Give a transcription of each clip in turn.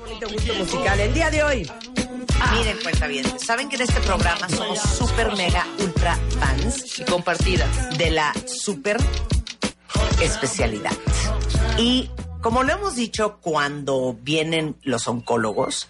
Bonito gusto musical. El día de hoy. Miren, cuenta bien. Saben que en este programa somos super mega ultra fans y compartidas. de la super especialidad. Y como lo hemos dicho cuando vienen los oncólogos,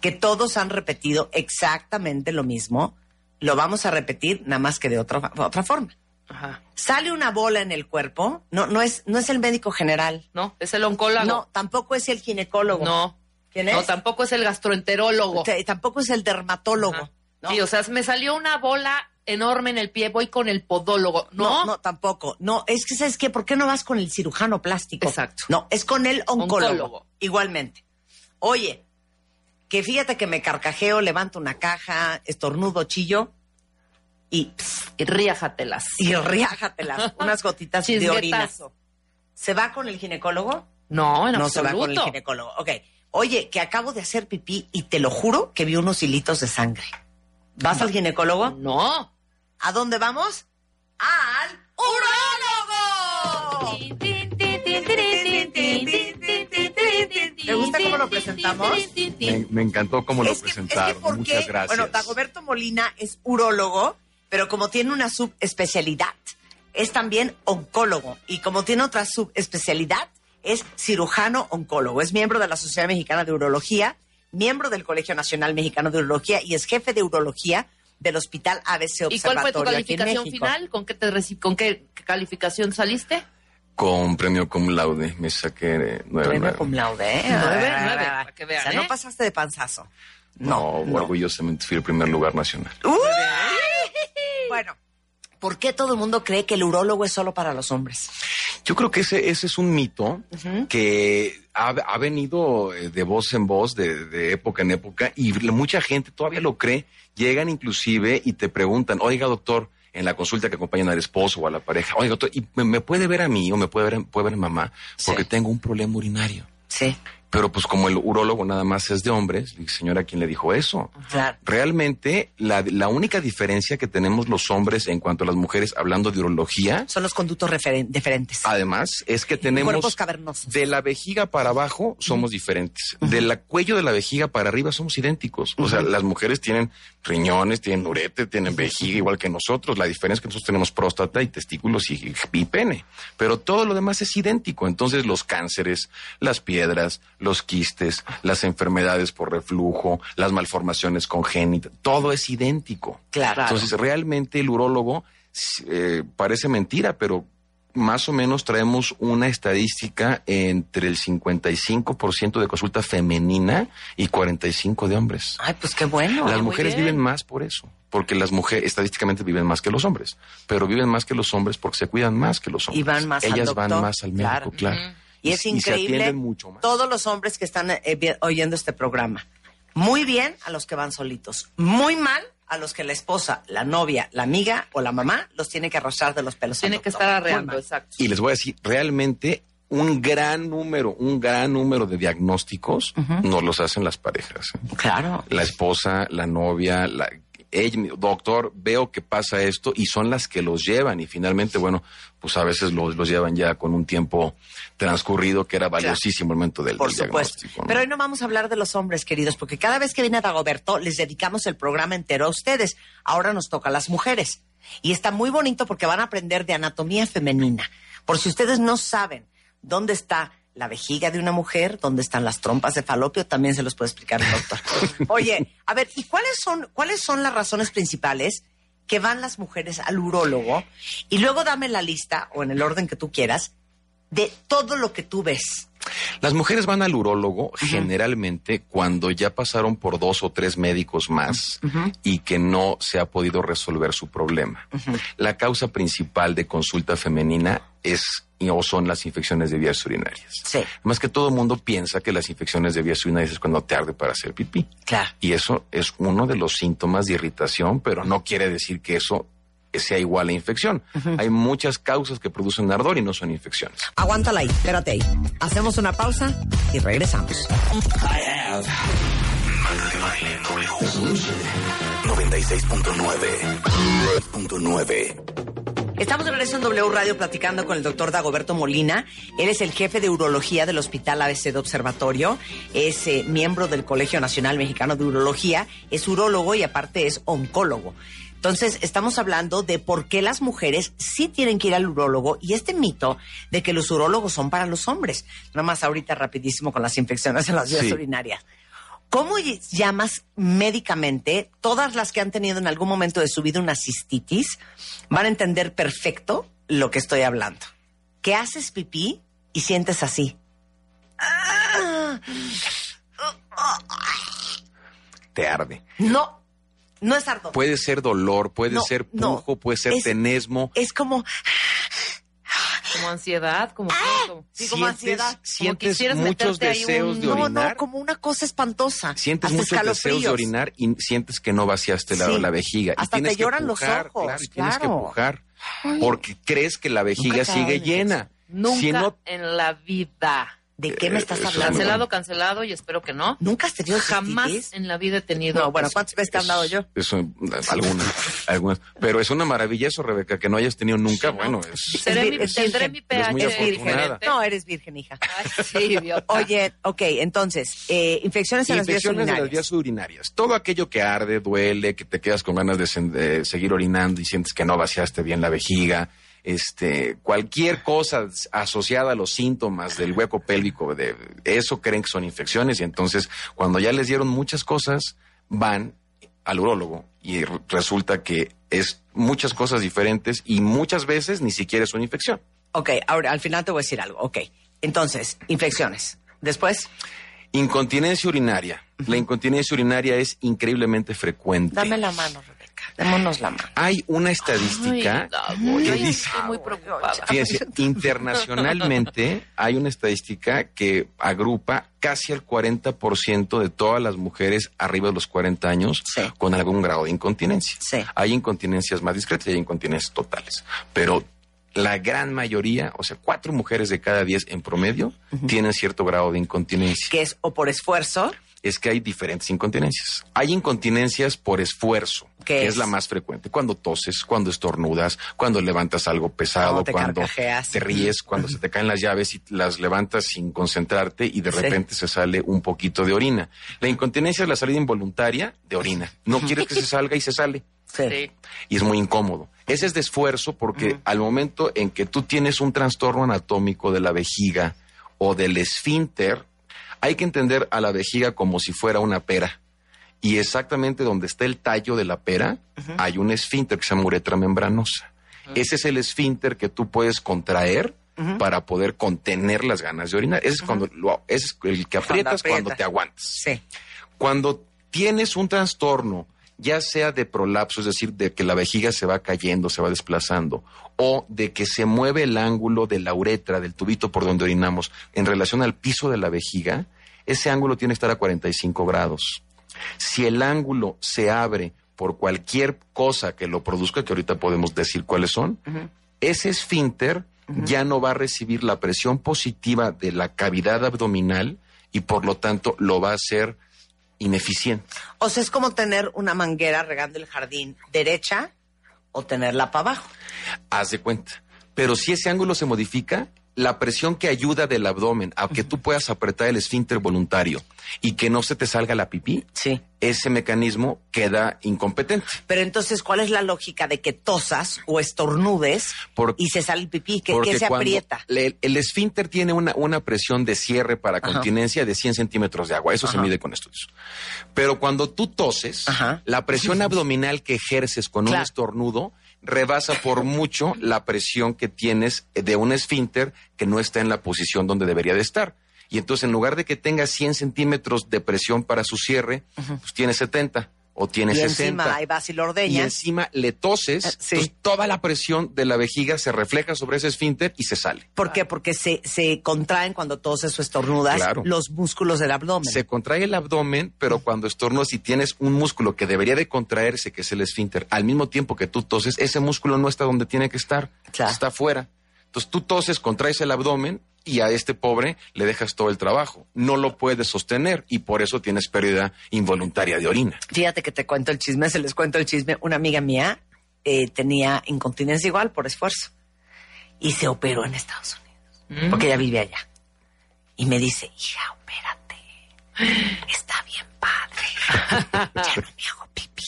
que todos han repetido exactamente lo mismo, lo vamos a repetir nada más que de otra, otra forma. Ajá. Sale una bola en el cuerpo, no, no, es, no es el médico general. ¿No? ¿Es el oncólogo? No, tampoco es el ginecólogo. No. ¿Quién es? No, tampoco es el gastroenterólogo. Tampoco es el dermatólogo. Ajá. ¿no? Sí, o sea, me salió una bola enorme en el pie, voy con el podólogo. No, No, no, tampoco. No, es que, ¿sabes qué? ¿Por qué no vas con el cirujano plástico? Exacto. No, es con el oncólogo. Oncólogo. Igualmente. Oye, que fíjate que me carcajeo, levanto una caja, estornudo, chillo y, pss, Y riájatelas. y riájatelas, unas gotitas de orina. ¿Se va con el ginecólogo? No, en no se va con el ginecólogo. Ok. Oye, que acabo de hacer pipí y te lo juro que vi unos hilitos de sangre. ¿Vas al ginecólogo? No. ¿A dónde vamos? ¡Al urólogo! ¿Te gusta cómo lo presentamos? Me, me encantó cómo lo es que presentaron. ¿por Muchas gracias. Bueno, Dagoberto Molina es urólogo, pero como tiene una subespecialidad, es también oncólogo. Y como tiene otra subespecialidad, es cirujano oncólogo. Es miembro de la Sociedad Mexicana de Urología, miembro del Colegio Nacional Mexicano de Urología y es jefe de urología del Hospital ABC ¿Y cuál fue tu Observatorio calificación final? ¿Con qué, te ¿Con qué calificación saliste? Con premio cum laude me saqué eh, nueve, Premio nueve. cum laude, ¿eh? Nueve, Ah, nueve, para que vean, O sea, ¿eh? no pasaste de panzazo. No, no. orgullosamente fui el primer lugar nacional. ¡Uy! Bueno, ¿por qué todo el mundo cree que el urólogo es solo para los hombres? Yo creo que ese, ese es un mito que ha, ha venido eh, de voz en voz, de, de época en época, y mucha gente todavía lo cree. Llegan inclusive y te preguntan, oiga doctor, en la consulta que acompañan al esposo o a la pareja, oiga doctor, ¿y me, me puede ver a mí o me puede ver, puede ver a mamá? Porque Sí. tengo un problema urinario. Sí, Pero pues como el urólogo nada más es de hombres, señora, ¿quién le dijo eso? claro. Realmente la, la única diferencia que tenemos los hombres en cuanto a las mujeres hablando de urología, Son los conductos deferentes. además, es que tenemos Cuerpos cavernosos. de la vejiga para abajo somos diferentes, del cuello de la vejiga para arriba somos idénticos. O sea, las mujeres tienen riñones, tienen urete, tienen vejiga igual que nosotros. La diferencia es que nosotros tenemos próstata y testículos y, y pene, pero todo lo demás es idéntico. Entonces los cánceres, las piedras, los quistes, las enfermedades por reflujo, las malformaciones congénitas, todo es idéntico. Claro. Entonces, realmente el urólogo eh, parece mentira, pero más o menos traemos una estadística entre el 55% de consulta femenina y 45% de hombres. Ay, pues qué bueno. las mujeres bien. viven más por eso, porque las mujeres estadísticamente viven más que los hombres, pero viven más que los hombres porque se cuidan más que los hombres. Y van más al Ellas van más al médico, claro. claro. Y es se increíble mucho más. todos los hombres que están eh, oyendo este programa. Muy bien a los que van solitos. Muy mal a los que la esposa, la novia, la amiga o la mamá los tiene que arrastrar de los pelos. Tiene que estar arreando, exacto. Y les voy a decir, realmente un gran número, un gran número de diagnósticos nos los hacen las parejas. ¿eh? Claro. La esposa, la novia, la, doctor, veo que pasa esto y son las que los llevan y finalmente, bueno, pues a veces los, los llevan ya con un tiempo transcurrido que era valiosísimo el momento del, Por del supuesto. diagnóstico. ¿no? Pero hoy no vamos a hablar de los hombres, queridos, porque cada vez que viene Dagoberto les dedicamos el programa entero a ustedes. Ahora nos toca a las mujeres. Y está muy bonito porque van a aprender de anatomía femenina. Por si ustedes no saben dónde está la vejiga de una mujer, dónde están las trompas de falopio, también se los puede explicar el doctor. Oye, a ver, ¿y cuáles son, cuáles son las razones principales que van las mujeres al urólogo? Y luego dame la lista, o en el orden que tú quieras, de todo lo que tú ves Las mujeres van al urólogo generalmente cuando ya pasaron por dos o tres médicos más y que no se ha podido resolver su problema. La causa principal de consulta femenina es o son las infecciones de vías urinarias. Sí. Más que todo el mundo piensa que las infecciones de vías urinarias es cuando te arde para hacer pipí. Claro. Y eso es uno de los síntomas de irritación, pero no quiere decir que eso sea igual a infección. Hay muchas causas que producen ardor y no son infecciones. Aguántala ahí, espérate ahí. Hacemos una pausa y regresamos. 96.9. Estamos de regreso en W Radio platicando con el doctor Dagoberto Molina. Él es el jefe de urología del Hospital ABC de Observatorio. Es eh, miembro del Colegio Nacional Mexicano de Urología. Es urólogo y aparte es oncólogo. Entonces, estamos hablando de por qué las mujeres sí tienen que ir al urólogo y este mito de que los urólogos son para los hombres. Nada más ahorita rapidísimo con las infecciones en las vías Sí. urinarias. ¿Cómo ll- llamas médicamente? Todas las que han tenido en algún momento de su vida una cistitis van a entender perfecto lo que estoy hablando. Que haces pipí y sientes así. Te arde. No, no es ardor. Puede ser dolor, puede No, ser no. pujo, puede ser Es- tenesmo. Es como, Como ansiedad, como, como, sí, como Sientes- ansiedad. Como sientes quisieras muchos deseos un- de no, orinar. no, como una cosa espantosa. Sientes Hasta muchos deseos de orinar y sientes que no vaciaste la, Sí. la vejiga. Y Hasta tienes te que lloran los ojos, Claro, y tienes que pujar. Porque crees que la vejiga sigue llena. Nunca Si no, en la vida. ¿De qué me estás Eso hablando? Cancelado, cancelado y espero que no. ¿Nunca has tenido Jamás cistitis? en la vida he tenido. No, bueno, ¿cuántas veces te han dado yo? Eso, algunas, algunas. Pero es una maravilla eso, Rebeca, que no hayas tenido nunca. Sí, ¿no? Bueno, es, Seré mi- tendré virgen. mi pH diferente. No, eres virgen, hija. Ay, sí, idiota. Oye, ok, entonces, eh, infecciones en las vías infecciones de las urinarias. vías urinarias. Todo aquello que arde, duele, que te quedas con ganas de seguir orinando y sientes que no vaciaste bien la vejiga. Este, cualquier cosa asociada a los síntomas del hueco pélvico, de eso creen que son infecciones y entonces cuando ya les dieron muchas cosas, van al urólogo y resulta que es muchas cosas diferentes y muchas veces ni siquiera es una infección. Ok, ahora al final te voy a decir algo. Ok, entonces, infecciones. Después, Incontinencia urinaria. La incontinencia urinaria es increíblemente frecuente. dame la mano, Rebeca. Démonos la mano. Hay una estadística Ay, que dice, estoy muy preocupada. fíjense, internacionalmente hay una estadística que agrupa casi el 40% de todas las mujeres arriba de los 40 años Sí. con algún grado de incontinencia. Sí. Hay incontinencias más discretas y hay incontinencias totales. Pero la gran mayoría, o sea, cuatro mujeres de cada diez en promedio, tienen cierto grado de incontinencia Que es o por esfuerzo, es que hay diferentes incontinencias. Hay incontinencias por esfuerzo, ¿Qué que es? es? la más frecuente. Cuando toses, cuando estornudas, cuando levantas algo pesado, Cuando te cuando carcajeas. te ríes, cuando se te caen las llaves y las levantas sin concentrarte y de Sí. repente se sale un poquito de orina. La incontinencia es la salida involuntaria de orina. No quieres que se salga y se sale sí. Sí. y es muy incómodo. Ese es de esfuerzo porque al momento en que tú tienes un trastorno anatómico de la vejiga o del esfínter, hay que entender a la vejiga como si fuera una pera. Y exactamente donde está el tallo de la pera, hay un esfínter que se llama uretra membranosa. Ese es el esfínter que tú puedes contraer para poder contener las ganas de orinar. Ese es cuando lo, ese es el que aprietas cuando aprietas. te aguantas. Sí. Cuando tienes un trastorno, ya sea de prolapso, es decir, de que la vejiga se va cayendo, se va desplazando, o de que se mueve el ángulo de la uretra, del tubito por donde orinamos, en relación al piso de la vejiga, ese ángulo tiene que estar a 45 grados. Si el ángulo se abre por cualquier cosa que lo produzca, que ahorita podemos decir cuáles son, ese esfínter ya no va a recibir la presión positiva de la cavidad abdominal y por lo tanto lo va a hacer ineficiente. O sea, es como tener una manguera regando el jardín derecha o tenerla para abajo. Haz de cuenta. Pero si ese ángulo se modifica, la presión que ayuda del abdomen a que tú puedas apretar el esfínter voluntario y que no se te salga la pipí, Sí. ese mecanismo queda incompetente. Pero entonces, ¿cuál es la lógica de que tosas o estornudes y se sale el pipí? ¿Qué, Porque qué se aprieta? le- el esfínter tiene una, una presión de cierre para Ajá. continencia de 100 centímetros de agua. Eso se mide con estudios. Pero cuando tú toses, Ajá. la presión abdominal que ejerces con Claro. un estornudo rebasa por mucho la presión que tienes de un esfínter que no está en la posición donde debería de estar. Y entonces, en lugar de que tenga 100 centímetros de presión para su cierre, pues tiene 70 o tiene Y 60. encima ahí vas y lo y ordeñas. encima le toses, Eh, sí. entonces toda la presión de la vejiga se refleja sobre ese esfínter y se sale. ¿Por qué? Porque se, se contraen cuando toses o estornudas Claro. los músculos del abdomen. Se contrae el abdomen, pero cuando estornudas y tienes un músculo que debería de contraerse, que es el esfínter, al mismo tiempo que tú toses, ese músculo no está donde tiene que estar, Claro. está afuera. Entonces tú toses, contraes el abdomen y a este pobre le dejas todo el trabajo. No lo puedes sostener y por eso tienes pérdida involuntaria de orina. Fíjate que te cuento el chisme, se les cuento el chisme. Una amiga mía eh, tenía incontinencia igual por esfuerzo y se operó en Estados Unidos porque ella vive allá. Y me dice, hija, opérate. Está bien padre. ya no me hago pipí.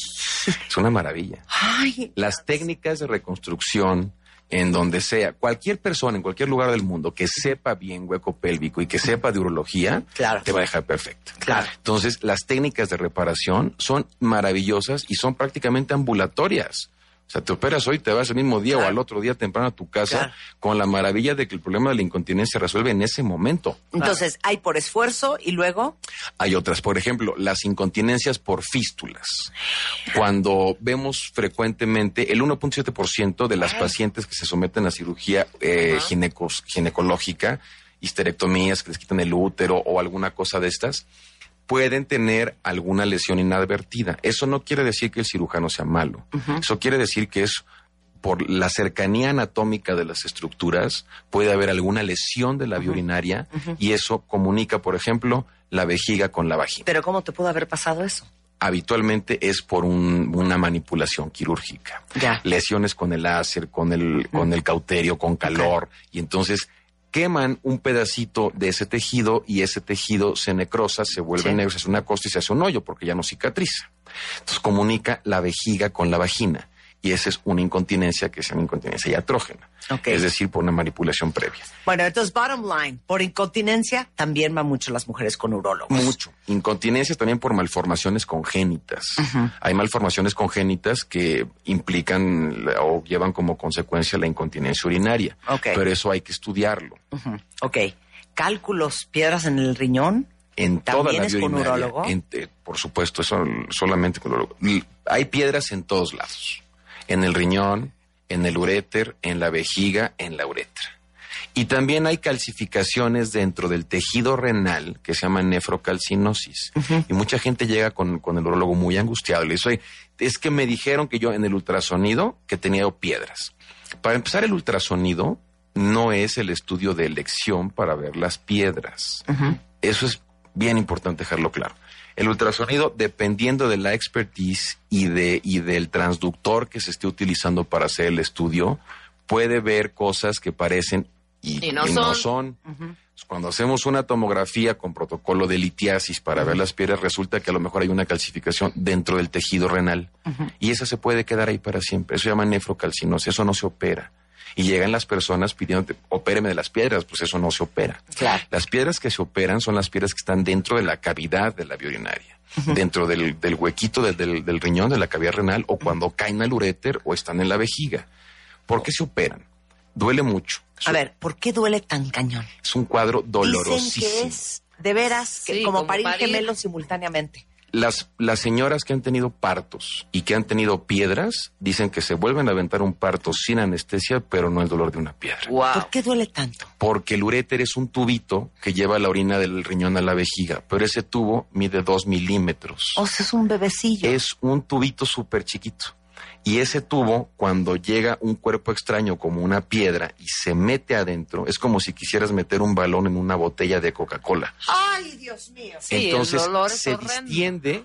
Es una maravilla. Ay, las técnicas de reconstrucción en donde sea, cualquier persona en cualquier lugar del mundo que sepa bien hueco pélvico y que sepa de urología, Claro. te va a dejar perfecto. Claro. Entonces, las técnicas de reparación son maravillosas y son prácticamente ambulatorias. O sea, te operas hoy, te vas el mismo día Claro. o al otro día temprano a tu casa Claro. con la maravilla de que el problema de la incontinencia se resuelve en ese momento. Entonces, hay por esfuerzo y luego, Hay otras, por ejemplo, las incontinencias por fístulas. Cuando vemos frecuentemente el 1.7% de las pacientes que se someten a cirugía eh, ginecos- ginecológica, histerectomías que les quitan el útero o alguna cosa de estas, pueden tener alguna lesión inadvertida. Eso no quiere decir que el cirujano sea malo. Eso quiere decir que es por la cercanía anatómica de las estructuras, puede haber alguna lesión de la vía urinaria y eso comunica, por ejemplo, la vejiga con la vagina. pero ¿cómo te pudo haber pasado eso? Habitualmente es por un- una manipulación quirúrgica. Ya. Lesiones con el láser, con el, con el cauterio, con calor, y entonces queman un pedacito de ese tejido y ese tejido se necrosa, se vuelve Sí. negro, se hace una costa y se hace un hoyo porque ya no cicatriza. Entonces comunica la vejiga con la vagina. Y esa es una incontinencia que es una incontinencia iatrógena. Ok. Es decir, por una manipulación previa. Bueno, entonces, bottom line, por incontinencia también van mucho las mujeres con urólogos. Mucho. Incontinencias también por malformaciones congénitas. Hay malformaciones congénitas que implican o llevan como consecuencia la incontinencia urinaria. Ok. Pero eso hay que estudiarlo. Ujú. Ok. Cálculos, piedras en el riñón. En toda ¿También la es con urinaria. urólogo? En- eh, por supuesto, eso solamente con urólogo. Hay piedras en todos lados. En el riñón, en el uréter, en la vejiga, en la uretra. Y también hay calcificaciones dentro del tejido renal que se llama nefrocalcinosis. Y mucha gente llega con, con el urólogo muy angustiado. Le dice, "Oye, es que me dijeron que yo en el ultrasonido que tenía piedras. Para empezar, el ultrasonido no es el estudio de elección para ver las piedras. Eso es bien importante dejarlo claro. El ultrasonido, dependiendo de la expertise y, de, y del transductor que se esté utilizando para hacer el estudio, puede ver cosas que parecen y, Y no y son. son. Cuando hacemos una tomografía con protocolo de litiasis para ver las piedras, resulta que a lo mejor hay una calcificación dentro del tejido renal. Y esa se puede quedar ahí para siempre. Eso se llama nefrocalcinosis. Eso no se opera. Y llegan las personas pidiendo, opéreme de las piedras, pues eso no se opera. Claro. Las piedras que se operan son las piedras que están dentro de la cavidad de la vía urinaria, dentro del, del huequito del, del- del riñón, de la cavidad renal, o cuando caen al uréter o están en la vejiga. ¿Por qué se operan? Duele mucho. A ver, ¿por qué duele tan cañón? Es un cuadro Dicen dolorosísimo. que es de veras que Sí, como, como parir, parir. gemelos simultáneamente. Las, las señoras que han tenido partos y que han tenido piedras dicen que se vuelven a aventar un parto sin anestesia, pero no el dolor de una piedra. Wow. ¿Por qué duele tanto? Porque el uréter es un tubito que lleva la orina del riñón a la vejiga, pero ese tubo mide dos milímetros. O sea, es un bebecillo. Es un tubito súper chiquito. Y ese tubo, cuando llega un cuerpo extraño como una piedra y se mete adentro, es como si quisieras meter un balón en una botella de Coca-Cola. Ay, Dios mío. Sí, el Entonces dolor es se horrendo. distiende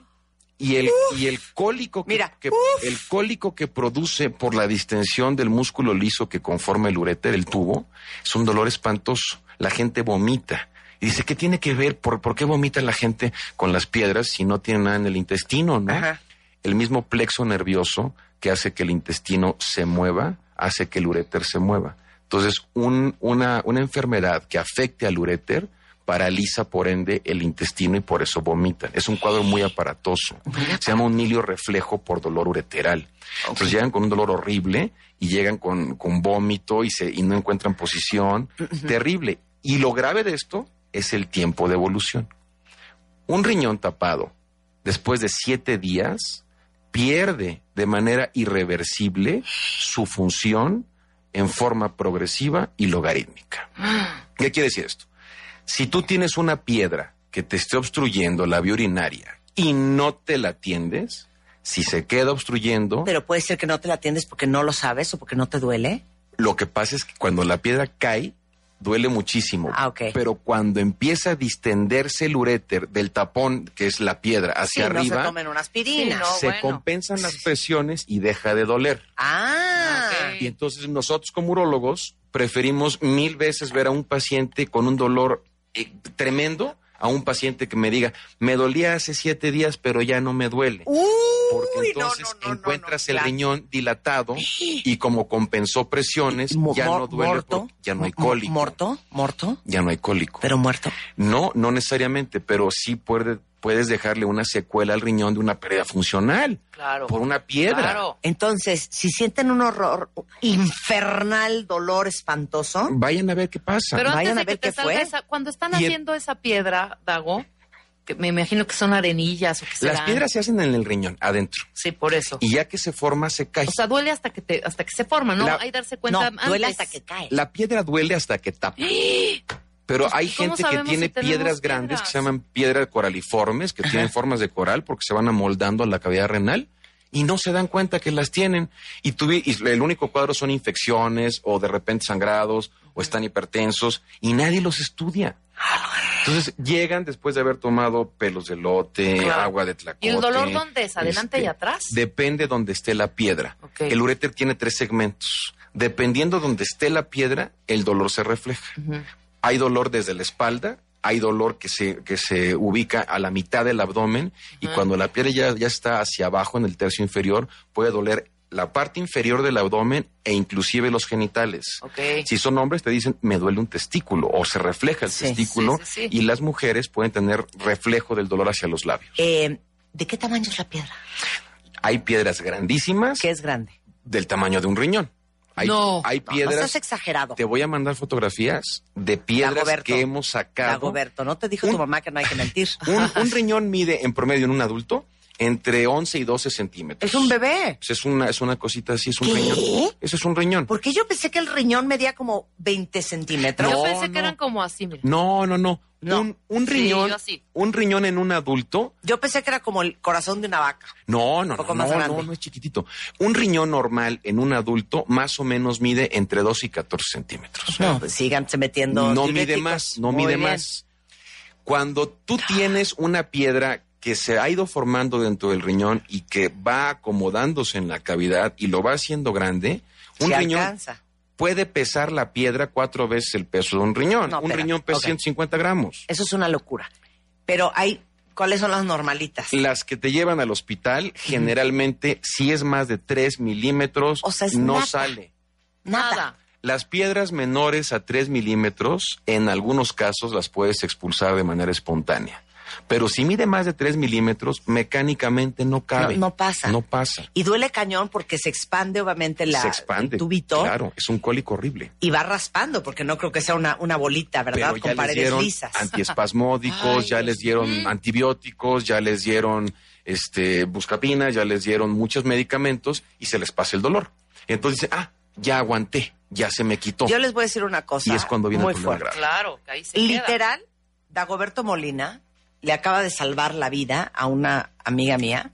y el, y el cólico que, Mira, que- el cólico que produce por la distensión del músculo liso que conforma el uréter, el tubo, es un dolor espantoso. La gente vomita. Y dice, ¿qué tiene que ver? ¿Por, por qué vomita la gente con las piedras si no tiene nada en el intestino, no? Ajá. El mismo plexo nervioso que hace que el intestino se mueva, hace que el uréter se mueva. Entonces, un- una, una enfermedad que afecte al uréter paraliza por ende el intestino y por eso vomitan. Es un cuadro muy aparatoso. Se llama un milio reflejo por dolor ureteral. Entonces llegan con un dolor horrible y llegan con, con vómito y, se, y no encuentran posición. Terrible. Y lo grave de esto es el tiempo de evolución. Un riñón tapado, después de siete días, pierde de manera irreversible su función en forma progresiva y logarítmica. ¿Qué quiere decir esto? Si tú tienes una piedra que te esté obstruyendo la vía urinaria y no te la atiendes, si se queda obstruyendo, Pero puede ser que no te la atiendes porque no lo sabes o porque no te duele. lo que pasa es que cuando la piedra cae, duele muchísimo. Ah, ok. Pero cuando empieza a distenderse el uréter del tapón, que es la piedra, hacia sí, no arriba, se tomen una aspirina. Sí, no. se bueno. compensan las presiones y deja de doler. Ah, Ok. Y entonces nosotros como urólogos preferimos mil veces ver a un paciente con un dolor eh, tremendo a un paciente que me diga, me dolía hace siete días, pero ya no me duele. Uy, Porque entonces no, no, no, encuentras el claro. riñón dilatado y como compensó presiones, ya no duele, morto, ya no hay cólico. ¿Morto? ¿Morto? Ya no hay cólico. Pero muerto. No, no necesariamente, pero sí puede, puedes dejarle una secuela al riñón de una pérdida funcional Claro. por una piedra. Claro. Entonces, si sienten un horror, infernal dolor espantoso, Vayan a ver qué pasa. Pero Vayan antes de a ver que te qué salga fue. esa, cuando están Y el- haciendo esa piedra, Dago, que me imagino que son arenillas o que Las serán. piedras se hacen en el riñón, adentro. Sí, por eso. Y ya que se forma, se cae. O sea, duele hasta que te, hasta que se forma, ¿no? La- Hay que darse no, cuenta duele antes. hasta que cae. La piedra duele hasta que tapa. Pero hay Pues, ¿cómo gente que tiene si piedras grandes que se llaman piedras coraliformes, que tienen formas de coral porque se van amoldando a la cavidad renal y no se dan cuenta que las tienen. Y, y el único cuadro son infecciones o de repente sangrados o están hipertensos y nadie los estudia. Entonces llegan después de haber tomado pelos de lote, Claro. agua de tlacote. ¿Y el dolor dónde es? ¿Adelante este, y atrás? Depende donde esté la piedra. El uréter tiene tres segmentos. Dependiendo donde esté la piedra, el dolor se refleja. Hay dolor desde la espalda, hay dolor que se, que se ubica a la mitad del abdomen y cuando la piedra ya, ya está hacia abajo en el tercio inferior, puede doler la parte inferior del abdomen e inclusive los genitales. Ok. Si son hombres te dicen me duele un testículo o se refleja el Sí, testículo sí, sí, sí. y las mujeres pueden tener reflejo del dolor hacia los labios. Eh, ¿De qué tamaño es la piedra? Hay piedras grandísimas Que es grande. del tamaño de un riñón. Hay, No. hay No, no piedras. seas exagerado. te voy a mandar fotografías de piedras Dagoberto. que hemos sacado. Dagoberto, ¿no te dijo Un- tu mamá que no hay que mentir? Un, un riñón mide en promedio en un adulto entre 11 y 12 centímetros. Es un bebé. Es una, es una cosita así, es un ¿Qué? riñón. Eso es un riñón. Porque yo pensé que el riñón medía como 20 centímetros. Yo No, pensé no. que eran como así, mira. No, no, no. No. Un, riñón, un riñón en un adulto. Yo pensé que era como el corazón de una vaca. No, no, Un poco no, más no, grande. no, no es chiquitito. Un riñón normal en un adulto más o menos mide entre 2 y 14 centímetros. No, pues síganse metiendo. no mide más, no Muy mide bien. más. Cuando tú tienes una piedra que se ha ido formando dentro del riñón y que va acomodándose en la cavidad y lo va haciendo grande, un Se riñón alcanza. Puede pesar la piedra cuatro veces el peso de un riñón. No, un riñón pesa ok. 150 gramos. Eso es una locura. Pero hay, ¿cuáles son las normalitas? Las que te llevan al hospital, generalmente, si es más de 3 milímetros, O sea, es no nada. sale. Nada. Nada. Las piedras menores a 3 milímetros, en algunos casos las puedes expulsar de manera espontánea. Pero si mide más de 3 milímetros, mecánicamente no cabe. No- no pasa. No pasa. Y duele cañón porque se expande obviamente la, Se expande. el tubito Claro, es un cólico horrible. y va raspando porque no creo que sea una, una bolita, ¿verdad? Pero ya Con les paredes dieron lisas. antiespasmódicos, Ay, ya les dieron antibióticos, ya les dieron este buscapinas, ya les dieron muchos medicamentos y se les pasa el dolor. Entonces dice, ah, ya aguanté, ya se me quitó. Yo les voy a decir una cosa Y es cuando viene muy el problema fuerte. grave. Claro, que ahí se queda. Literal, Dagoberto Molina le acaba de salvar la vida a una amiga mía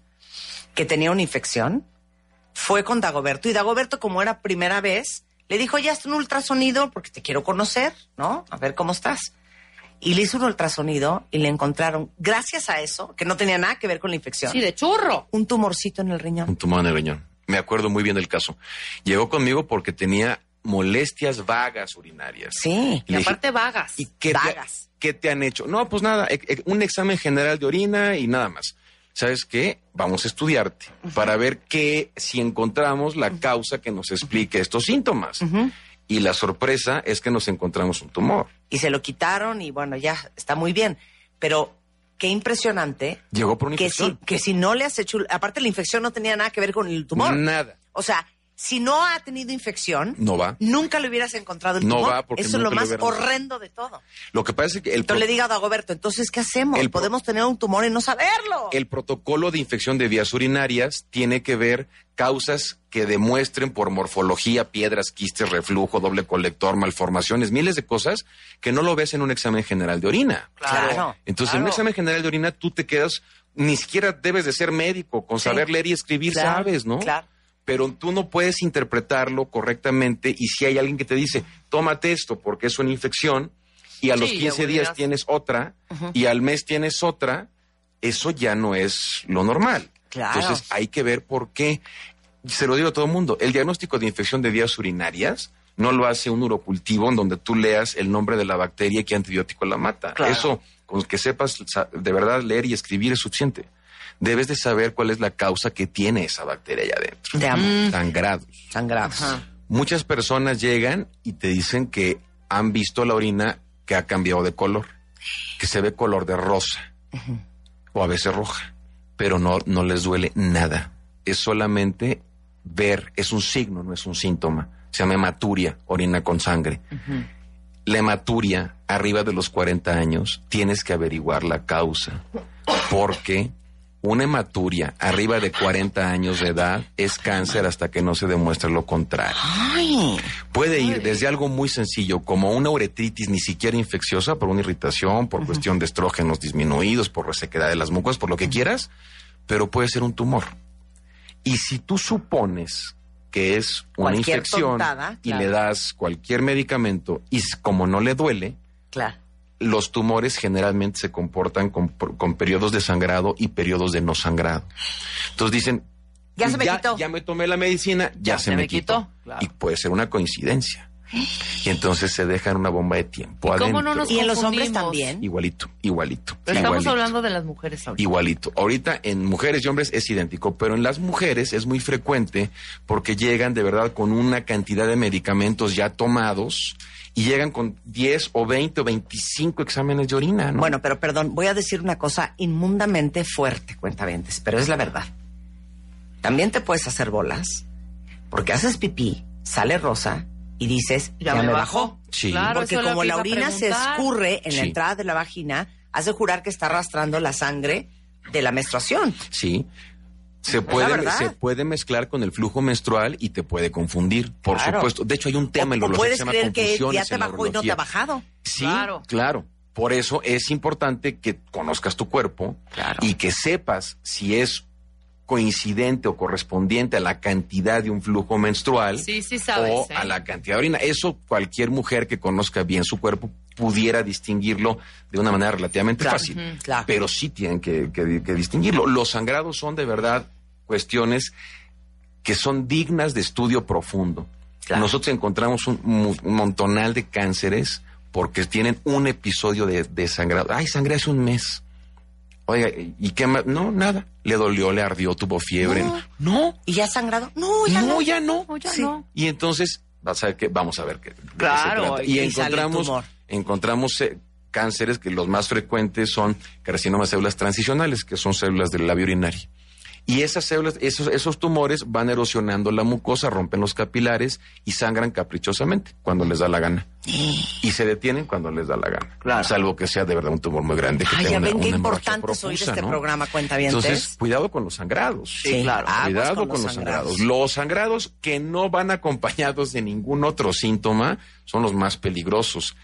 que tenía una infección. Fue con Dagoberto y Dagoberto, como era primera vez, le dijo, ya haz un ultrasonido porque te quiero conocer, ¿no? A ver cómo estás. Y le hizo un ultrasonido y le encontraron, gracias a eso, que no tenía nada que ver con la infección, Sí, de churro. un tumorcito en el riñón. Un tumor en el riñón. Me acuerdo muy bien del caso. Llegó conmigo porque tenía molestias vagas urinarias. Sí. Y dije, aparte vagas. ¿Y qué te, Vagas. qué te han hecho? No, pues nada, un examen general de orina y nada más. ¿Sabes qué? Vamos a estudiarte para ver qué, si encontramos la causa que nos explique estos síntomas. Y la sorpresa es que nos encontramos un tumor. Y se lo quitaron y bueno, ya está muy bien. Pero qué impresionante Llegó por una que si, infección. que si no le has hecho, aparte la infección no tenía nada que ver con el tumor. Nada. O sea, si no ha tenido infección, No va. nunca le hubieras encontrado el No tumor. va porque Eso es lo más horrendo de todo. Lo que pasa es que el, Entonces pro- le diga a Dagoberto, entonces, ¿qué hacemos? El pro- Podemos tener un tumor y no saberlo. el protocolo de infección de vías urinarias tiene que ver causas que demuestren por morfología, piedras, quistes, reflujo, doble colector, malformaciones, miles de cosas que no lo ves en un examen general de orina. Claro. Entonces, en un examen general de orina tú te quedas, ni siquiera debes de ser médico, con Sí. saber leer y escribir Claro, sabes, ¿no? claro. Pero tú no puedes interpretarlo correctamente y si hay alguien que te dice, tómate esto porque es una infección y a los Sí, 15 ya días tienes otra y al mes tienes otra, eso ya no es lo normal. Claro. Entonces hay que ver por qué. Se lo digo a todo el mundo, el diagnóstico de infección de vías urinarias no lo hace un urocultivo en donde tú leas el nombre de la bacteria y qué antibiótico la mata. Claro. Eso, con que sepas de verdad leer y escribir es suficiente. Debes de saber cuál es la causa que tiene esa bacteria allá adentro. Te amo. Sangrados. Sangrados. Muchas personas llegan y te dicen que han visto la orina que ha cambiado de color, que se ve color de rosa o a veces roja, pero no, no les duele nada. Es solamente ver, es un signo, no es un síntoma. Se llama hematuria, orina con sangre. La hematuria, arriba de los 40 años, tienes que averiguar la causa, porque una hematuria arriba de 40 años de edad es cáncer hasta que no se demuestre lo contrario. Ay, Puede ir desde algo muy sencillo como una uretritis ni siquiera infecciosa por una irritación, por cuestión de estrógenos disminuidos, por resequedad de las mucosas, por lo que quieras, pero puede ser un tumor. Y si tú supones que es una Cualquier infección tontada, y le das cualquier medicamento y como no le duele, claro. Los tumores generalmente se comportan con, con periodos de sangrado y periodos de no sangrado. Entonces dicen, Ya se me quitó. Ya me tomé la medicina, ya, se, me quitó. claro. Y puede ser una coincidencia. Y entonces se dejan una bomba de tiempo ¿Y cómo no nos Y en los hombres también. Igualito, igualito. Pero estamos igualito. hablando de las mujeres ahorita. Igualito. Ahorita en mujeres y hombres es idéntico, pero en las mujeres es muy frecuente porque llegan de verdad con una cantidad de medicamentos ya tomados y llegan con 10 o 20 o 25 exámenes de orina, ¿no? Bueno, pero perdón, voy a decir una cosa inmundamente fuerte, cuentavientes, pero es la verdad. También te puedes hacer bolas porque haces pipí, sale rosa y dices, ya, me bajó. Sí. Claro, Porque como la orina se escurre en la entrada de la vagina, has de jurar que está arrastrando la sangre de la menstruación. Sí. Se puede, se puede mezclar con el flujo menstrual y te puede confundir, por Claro. supuesto. De hecho, hay un tema en la urología que se llama creer que ya confusiones te bajó y no te ha bajado. Sí, Claro. claro. Por eso es importante que conozcas tu cuerpo Claro. y que sepas si es coincidente o correspondiente a la cantidad de un flujo menstrual Sí, sí sabes, o ¿eh? a la cantidad de orina. Eso cualquier mujer que conozca bien su cuerpo pudiera distinguirlo de una manera relativamente Claro. fácil. Claro. Pero sí tienen que, que- que distinguirlo. Los sangrados son de verdad cuestiones que son dignas de estudio profundo. Claro. Nosotros encontramos un, un montonal de cánceres porque tienen un episodio de, de sangrado. Ay, sangré hace un mes. Oiga, ¿y qué más? No, nada. Le dolió, le ardió, tuvo fiebre. No. No, ¿Y ya sangrado? No, ya no. ya no. No, ya Sí. no. Y entonces, vas a ver que, vamos a ver qué. de qué se Claro, trata. y Y ahí sale el encontramos, tumor. encontramos eh, cánceres que los más frecuentes son carcinomas de células transicionales, que son células del labio urinario. Y esas células, esos, esos tumores van erosionando la mucosa, rompen los capilares y sangran caprichosamente cuando les da la gana. Y se detienen cuando les da la gana. Claro. Salvo que sea de verdad un tumor muy grande. Que Ay, tenga ya una- ven qué importante es oír profusa, este ¿no? programa, cuentavientes. Entonces, cuidado con los sangrados. Sí, claro. Cuidado con con, los los sangrados. sangrados. Los sangrados que no van acompañados de ningún otro síntoma son los más peligrosos.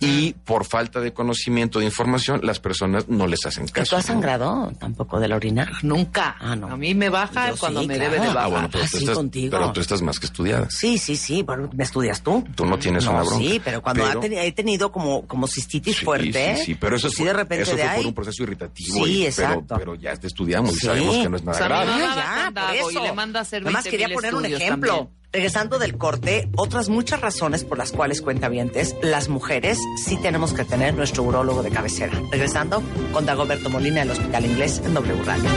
Y por falta de conocimiento, de información, las personas no les hacen ¿Que caso. ¿Tú has ¿no? sangrado tampoco de la orina? Nunca. Ah, no. A mí me baja Yo cuando sí, me claro. debe de Ah, bajar. Ah, bueno, pero, Ah, tú sí, estás, contigo. pero tú estás más que estudiada. Sí, sí, sí. Bueno, ¿me estudias tú? Tú no tienes no, una bronca. Sí, pero cuando Pero- teni- he tenido como, como cistitis Sí, fuerte. Sí, sí, pero eso, pues fue, sí, de repente eso de fue ahí. por un proceso irritativo. Sí, y- exacto. Pero, pero ya te estudiamos Sí. y sabemos que no es O nada sea, grave. ya, por y eso. le manda a hacer Nada más 20,000 quería poner un ejemplo. también. Regresando del corte, otras muchas razones por las cuales cuentavientes, las mujeres sí tenemos que tener nuestro urólogo de cabecera. Regresando con Dagoberto Molina del Hospital Inglés en W Radio.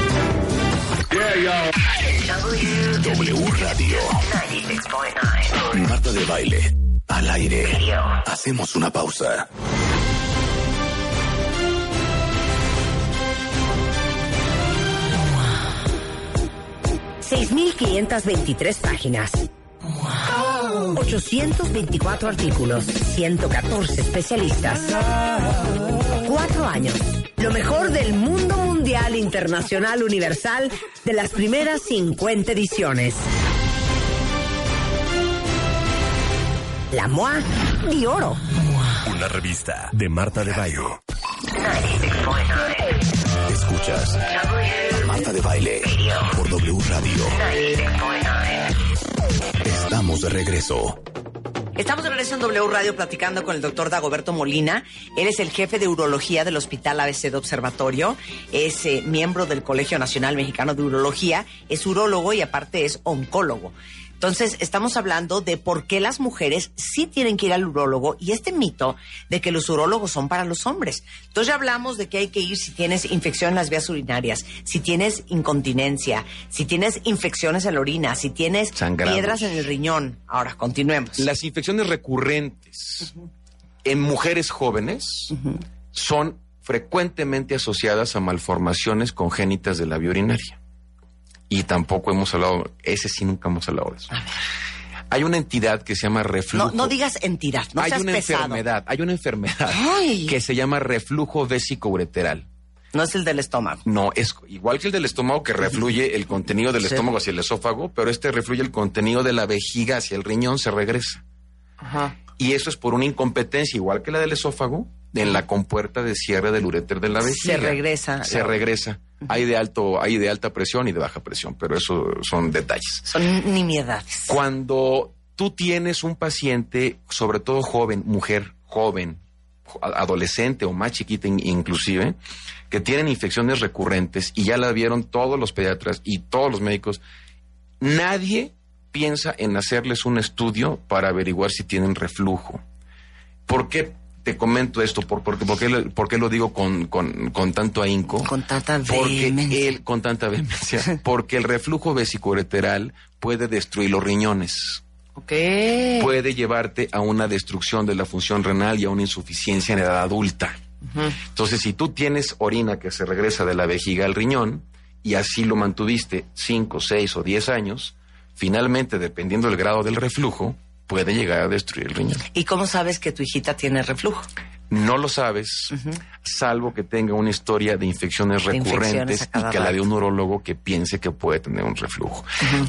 W Radio. Marta de baile. Al aire. Hacemos una pausa. veintitrés páginas. 824 artículos, 114 especialistas. Cuatro años. Lo mejor del mundo mundial, internacional, universal, de las primeras 50 ediciones. La MOA de Oro. Una revista de Marta de Baile. Escuchas Marta de Baile por W Radio. Estamos de regreso. Estamos de regreso en W Radio platicando con el doctor Dagoberto Molina. Él es el jefe de urología del Hospital ABC de Observatorio. Es eh, miembro del Colegio Nacional Mexicano de Urología. Es urólogo y aparte es oncólogo. Entonces, estamos hablando de por qué las mujeres sí tienen que ir al urólogo y este mito de que los urólogos son para los hombres. Entonces, ya hablamos de que hay que ir si tienes infección en las vías urinarias, si tienes incontinencia, si tienes infecciones en la orina, si tienes Sangrados. piedras en el riñón. Ahora, continuemos. Las infecciones recurrentes en mujeres jóvenes son frecuentemente asociadas a malformaciones congénitas de la vía urinaria. Y tampoco hemos hablado, ese sí nunca hemos hablado de eso. Hay una entidad que se llama reflujo. No, no digas entidad, no hay seas una pesado. enfermedad, hay una enfermedad Ay. que se llama reflujo vesicoureteral. No es el del estómago. No, es igual que el del estómago que refluye el contenido del Sí. estómago hacia el esófago, pero este refluye el contenido de la vejiga hacia el riñón, se regresa. Ajá. Y eso es por una incompetencia, igual que la del esófago, en la compuerta de cierre del uréter de la vejiga. Se regresa. Se regresa. Hay de alto, hay de alta presión y de baja presión, pero eso son detalles. Son nimiedades. Cuando tú tienes un paciente, sobre todo joven, mujer joven, jo- adolescente o más chiquita in- inclusive, que tienen infecciones recurrentes y ya la vieron todos los pediatras y todos los médicos, nadie piensa en hacerles un estudio para averiguar si tienen reflujo. ¿Por qué te comento esto? ¿Por, por, por qué, lo- digo con, con- con tanto ahínco? Con tanta Porque vehemencia. el, con tanta vehemencia, porque el reflujo vesicoureteral puede destruir los riñones, puede llevarte a una destrucción de la función renal y a una insuficiencia en edad adulta. Entonces, si tú tienes orina que se regresa de la vejiga al riñón y así lo mantuviste 5, 6 o 10 años, finalmente, dependiendo del grado del reflujo, puede llegar a destruir el riñón. ¿Y cómo sabes que tu hijita tiene reflujo? No lo sabes, salvo que tenga una historia de infecciones De infecciones recurrentes y que la de un urólogo que piense que puede tener un reflujo.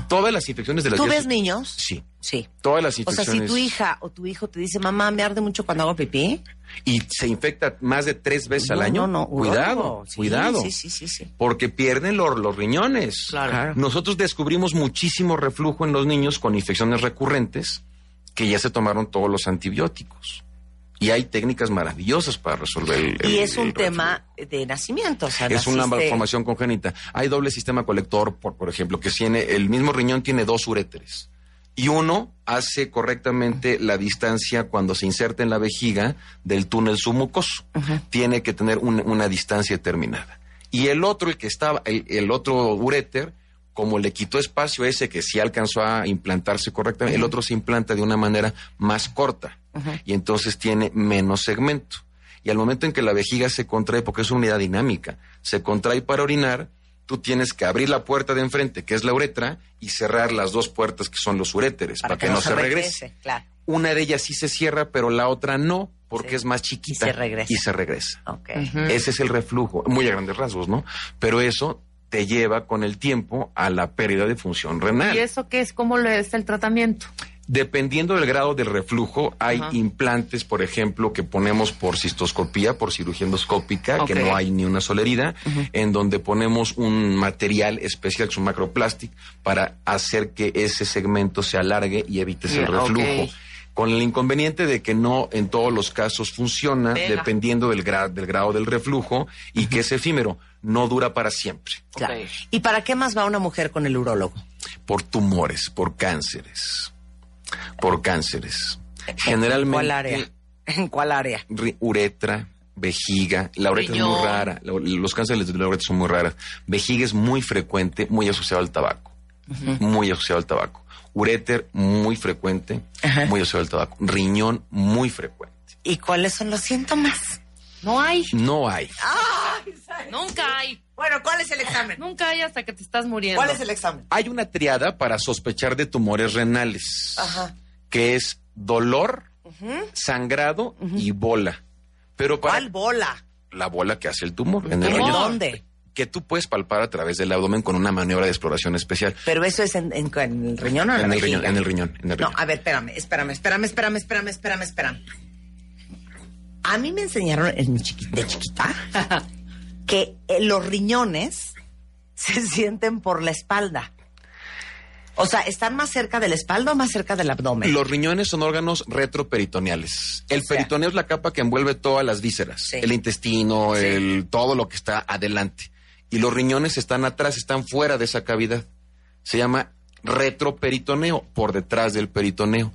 Todas las infecciones de las ¿Tú ves niños? Sí. Sí. Todas las O sea, infecciones. si tu hija o tu hijo te dice, mamá, me arde mucho cuando hago pipí. Y se infecta más de tres veces al año. no, no, Cuidado. Sí, cuidado. Sí, sí, sí, sí. Porque pierden los, los riñones. Claro. Nosotros descubrimos muchísimo reflujo en los niños con infecciones recurrentes que ya se tomaron todos los antibióticos. Y hay técnicas maravillosas para resolver el, Y es un el tema de nacimiento. O sea, es una malformación congénita. Hay doble sistema colector, por, por ejemplo, que tiene el mismo riñón tiene dos uréteres. Y uno hace correctamente la distancia cuando se inserta en la vejiga del túnel submucoso. Tiene que tener un- una distancia determinada. Y el otro, el que estaba, el, el otro uréter, como le quitó espacio ese que sí alcanzó a implantarse correctamente, el otro se implanta de una manera más corta. Y entonces tiene menos segmento. Y al momento en que la vejiga se contrae, porque es una unidad dinámica, se contrae para orinar, tú tienes que abrir la puerta de enfrente, que es la uretra, y cerrar las dos puertas, que son los uréteres, para, que, no se regrese. Claro. Una de ellas sí se cierra, pero la otra no, porque Sí. es más chiquita. Y se regresa. Y se regresa. Ok. Ese es el reflujo, muy a grandes rasgos, ¿no? Pero eso te lleva con el tiempo a la pérdida de función renal. ¿Y eso qué es? ¿Cómo le es el tratamiento? Dependiendo del grado del reflujo, hay Ajá. implantes, por ejemplo, que ponemos por cistoscopía, por cirugía endoscópica, que no hay ni una sola herida, en donde ponemos un material especial, que es un macroplastic, para hacer que ese segmento se alargue y evites el reflujo. Con el inconveniente de que no en todos los casos funciona, dependiendo del, gra- del grado del reflujo, y que es efímero, no dura para siempre. Claro. ¿Y para qué más va una mujer con el urólogo? Por tumores, por cánceres, por cánceres. Generalmente. ¿En cuál área? ¿En cuál área? uretra, vejiga. La uretra es muy rara. Los cánceres de la uretra son muy raras. Vejiga es muy frecuente, muy asociado al tabaco. Muy asociado al tabaco. Uréter, muy frecuente, muy asociado al tabaco. Riñón, muy frecuente. ¿Y cuáles son los síntomas? No hay. No hay. ¡Ay! Nunca hay. Bueno, ¿cuál es el examen? Nunca hay hasta que te estás muriendo. ¿Cuál es el examen? Hay una triada para sospechar de tumores renales. Ajá. Que es dolor, uh sangrado y bola. Pero para... ¿Cuál bola? La bola que hace el tumor. ¿En el rollo ¿Dónde? Que tú puedes palpar a través del abdomen con una maniobra de exploración especial. Pero eso es en, el riñón o en, en el riñón, en el riñón, en el riñón. No, a ver, espérame, espérame, espérame, espérame, espérame, espérame, espérame. A mí me enseñaron en mi de chiquita que eh, los riñones se sienten por la espalda. O sea, ¿están más cerca de la espalda o más cerca del abdomen? Los riñones son órganos retroperitoneales. El O sea. peritoneo es la capa que envuelve todas las vísceras, Sí. el intestino, Sí. el todo lo que está adelante. Y los riñones están atrás, están fuera de esa cavidad. Se llama retroperitoneo, por detrás del peritoneo.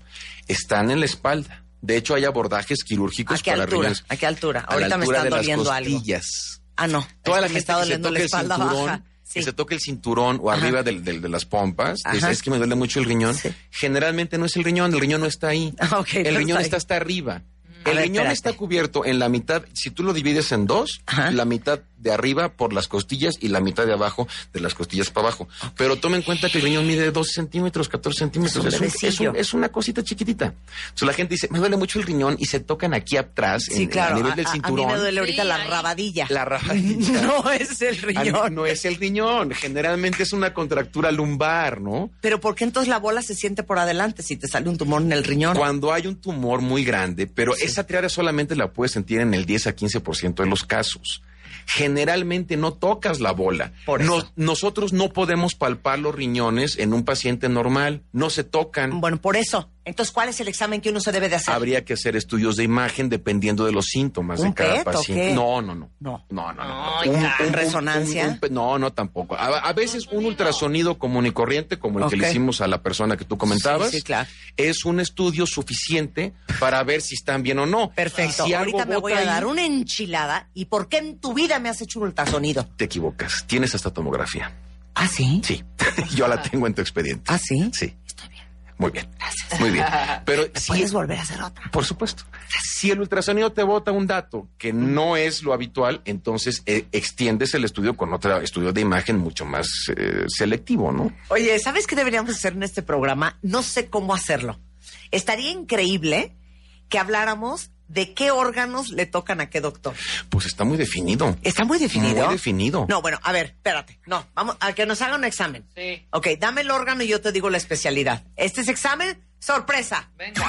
Están en la espalda. De hecho, hay abordajes quirúrgicos ¿A qué para altura? riñones. ¿A qué altura? A Ahorita me altura están de las doliendo algo. Ah, no. Toda la que me gente está que se doliendo la el espalda cinturón, baja. Sí. que se toca el cinturón o Ajá. arriba del- del- de las pompas, es, que me duele mucho el riñón. Sí. Generalmente no es el riñón, el riñón no está ahí. Ah, ok, el no riñón está está hasta arriba. El ver, riñón espérate. está cubierto en la mitad, si tú lo divides en dos, Ajá. la mitad de arriba por las costillas y la mitad de abajo de las costillas para abajo. Pero toma en cuenta que el riñón mide 12 centímetros, 14 centímetros. Es un Es, un- es, bebecillo. un- es una cosita chiquitita. Entonces la gente dice, me duele mucho el riñón y se tocan aquí atrás, Sí, en- claro. a nivel A, del a- a cinturón. mí me duele ahorita Sí, la rabadilla. La rajadilla. no es el riñón. No es el riñón, generalmente es una contractura lumbar, ¿no? Pero ¿por qué entonces la bola se siente por adelante si te sale un tumor en el riñón? Cuando hay un tumor muy grande, pero esa triada solamente la puedes sentir en el 10 a 15% de los casos. Generalmente no tocas la bola. Por eso. Nos- nosotros no podemos palpar los riñones en un paciente normal, no se tocan. Bueno, por eso. Entonces, ¿cuál es el examen que uno se debe de hacer? Habría que hacer estudios de imagen dependiendo de los síntomas ¿Un de cada PET o paciente. qué? No, no, no. No. No, no, no. ¿Resonancia? un no, no, tampoco. A, a veces un ultrasonido común y corriente, como el que le hicimos a la persona que tú comentabas, Sí, sí, claro. es un estudio suficiente para ver si están bien o no. Perfecto. Si Ahorita me voy a dar ahí, una enchilada. ¿Y por qué en tu vida me has hecho un ultrasonido? Te equivocas. Tienes hasta tomografía. ¿Ah, sí? Sí. Yo la tengo en tu expediente. ¿Ah, sí? Sí. Bien. Muy bien. Muy bien. Pero si ¿Puedes volver a hacer otra? Por supuesto. Si el ultrasonido te bota un dato que no es lo habitual, entonces eh, extiendes el estudio con otro estudio de imagen mucho más eh, selectivo, ¿no? Oye, ¿sabes qué deberíamos hacer en este programa? No sé cómo hacerlo. Estaría increíble que habláramos de qué órganos le tocan a qué doctor. Pues está muy definido. ¿Está muy definido? Muy definido. No, bueno, a ver, espérate. No, vamos a que nos haga un examen. Sí. Ok, dame el órgano y yo te digo la especialidad. Este es examen, sorpresa. Venga.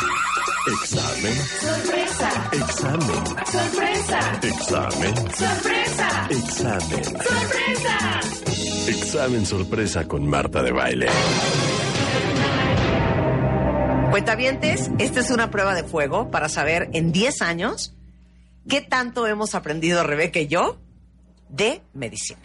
Examen. Sorpresa, Examen. sorpresa, Examen. sorpresa, Examen. sorpresa. Examen sorpresa con Marta de baile. Cuentavientes, esta es una prueba de fuego para saber en 10 años qué tanto hemos aprendido Rebeca y yo de medicina.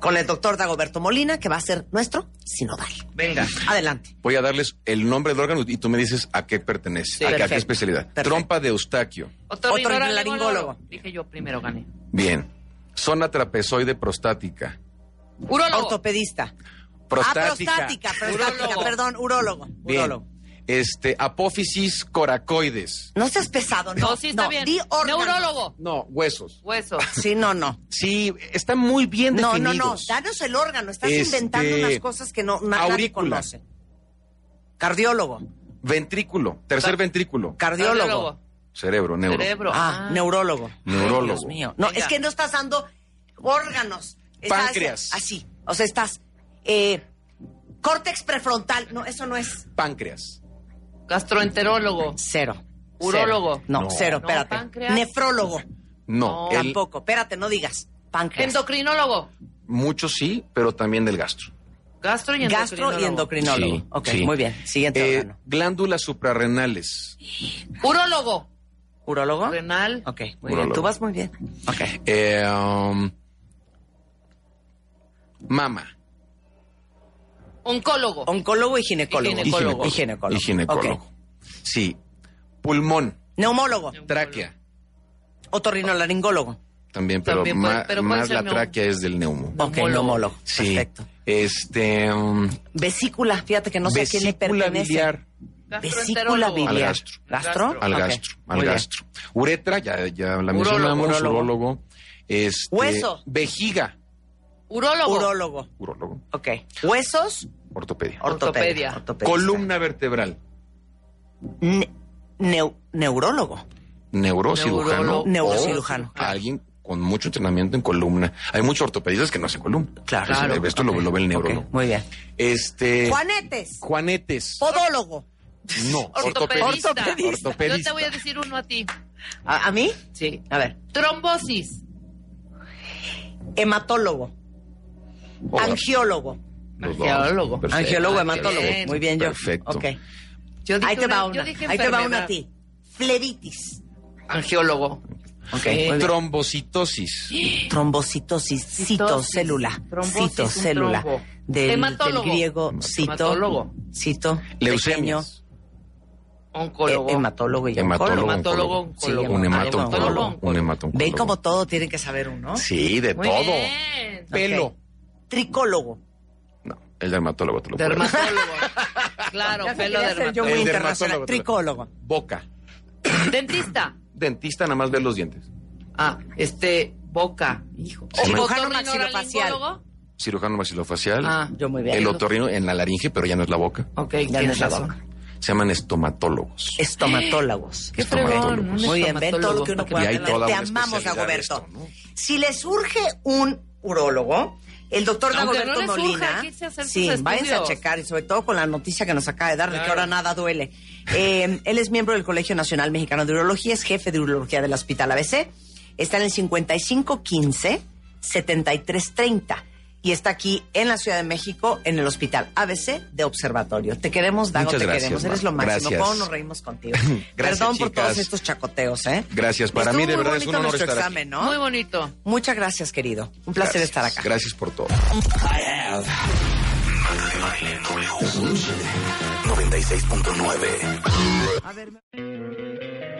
Con el doctor Dagoberto Molina, que va a ser nuestro sinodal. Venga. Adelante. Voy a darles el nombre del órgano y tú me dices a qué pertenece, Sí. a, qué- a qué Perfecto. especialidad. Perfecto. Trompa de Eustaquio. Otorrinolaringólogo. Dije yo primero gané. Bien. Zona trapezoide prostática. Urólogo. Ortopedista. Prostática. Ah, prostática, prostática, Urólogo. perdón, urólogo. Bien. Urólogo. Este, apófisis coracoides. No seas pesado, no. No, sí está bien. Di. Neurólogo. No, huesos. Hueso. Sí, no, no. Sí, están muy bien No, no, definidos. no. Danos el órgano. Estás Este, inventando unas cosas que no na- nadie aurícula. conoce. Cardiólogo. Ventrículo, tercer Car- ventrículo. Cardiólogo. Cerebro, neuro. Cerebro. Ah, neurólogo. Neurólogo. Ay, Dios mío. No, Venga. es que no estás dando órganos. Estás Páncreas. Así. O sea, estás. Eh, córtex prefrontal. No, eso no es Páncreas. Gastroenterólogo. cero. Urólogo. Cero. No, No. cero, espérate. páncreas. Nefrólogo. No, No. el- Tampoco. Espérate, no digas. Páncreas. Endocrinólogo. muchos sí, pero también del gastro. Gastro y Gastro endocrinólogo. y endocrinólogo. Sí, ok, sí. muy bien. Siguiente Eh, órgano. glándulas suprarrenales. Urólogo. ¿Urólogo? Renal. Ok, muy bien. Urólogo. Tú vas muy bien. Ok. Eh, um, mama. Oncólogo. Oncólogo y ginecólogo. Y ginecólogo. Y ginecólogo. Y ginecólogo. Ok. Sí. Pulmón, Neumólogo. tráquea. Otorrinolaringólogo. También, pero, También puede- ma- pero puede más la tráquea es del neumo. Ok, Neumólogo. Sí. Perfecto. Este. um, Vesícula, fíjate que no sé a quién le vesícula pertenece. biliar. Vesícula biliar. Al gastro. ¿Gastro? Al gastro, al gastro. Uretra, ya, ya la Urólogo, mencionamos, urólogo. urólogo. Este, Hueso. Vejiga. Urólogo. Urólogo. Urólogo. Ok. Huesos, Ortopedia. ortopedia. Ortopedia. ortopedista. Columna vertebral. Ne- neu- neurólogo. Neurocirujano. Neurocirujano, o claro. Alguien con mucho entrenamiento en columna. Hay muchos ortopedistas que no hacen columna. Claro. Entonces, Claro. Esto lo, lo ve el neurólogo. Muy bien. Este. Juanetes. Juanetes. Podólogo. No, Ortopedista. Ortopedista. Yo te voy a decir uno a ti. ¿A, a mí? Sí. A ver. Trombosis. Hematólogo. Oh, Angiólogo. Angiólogo. Perfecto. Angiólogo, Ah, hematólogo. bien. Muy bien, yo. Perfecto. Ok. Yo dije Ahí te va yo una. dije Ahí te va una a ti. Flebitis. Angiólogo. Ok. Sí. muy bien. Trombocitosis. Trombocitosis, citocélula, citocélula, del, del Hematólogo. griego cito, Hematólogo. cito, pequeño, Leucemias. Oncólogo. eh, hematólogo y Hematólogo. oncólogo. Hematólogo, oncólogo. Sí. Un hematólogo. hematólogo. Un hematólogo. Ven como todo tienen que saber uno. Sí, de Muy todo. bien. Pelo. Ok. Tricólogo. No, el dermatólogo te lo Dermatólogo. Claro, Ya pelo ser yo dermatólogo. muy El internacional. dermatólogo. Tricólogo. Boca. Dentista. Dentista nada más ve los dientes. Ah, este, boca. Hijo. Cirujano Otorrinolaringólogo. maxilofacial. Cirujano maxilofacial. Ah, Yo muy bien. el otorrino en la laringe, pero ya no es la boca. ok, Ya no tienes es la razón. boca. Se llaman estomatólogos. Estomatólogos. Qué Estomatólogos. fregón. un Muy bien, ven todo lo que uno estomatólogo, puede Y hay aprender. toda Te una amamos, especialidad Dagoberto. de esto, ¿no? Si le surge un urólogo, el doctor Dagoberto no Molina. sí, váyanse a checar y sobre todo con la noticia que nos acaba de dar de que ahora nada duele. Eh, él es miembro del Colegio Nacional Mexicano de Urología, es jefe de urología del Hospital ABC. Está en el 5515 7330 y está aquí en la Ciudad de México en el Hospital ABC de Observatorio. Te queremos, Dago, Muchas te gracias, queremos. Eres lo máximo. Gracias. ¿Cómo nos reímos contigo? Gracias, Perdón por todos estos chacoteos, ¿eh? Gracias. Para Estuvo mí, de verdad, es un honor estar examen, aquí. ¿no? Muy bonito. Muchas gracias, querido. Un placer Gracias. estar acá. Gracias por todo. 96.9.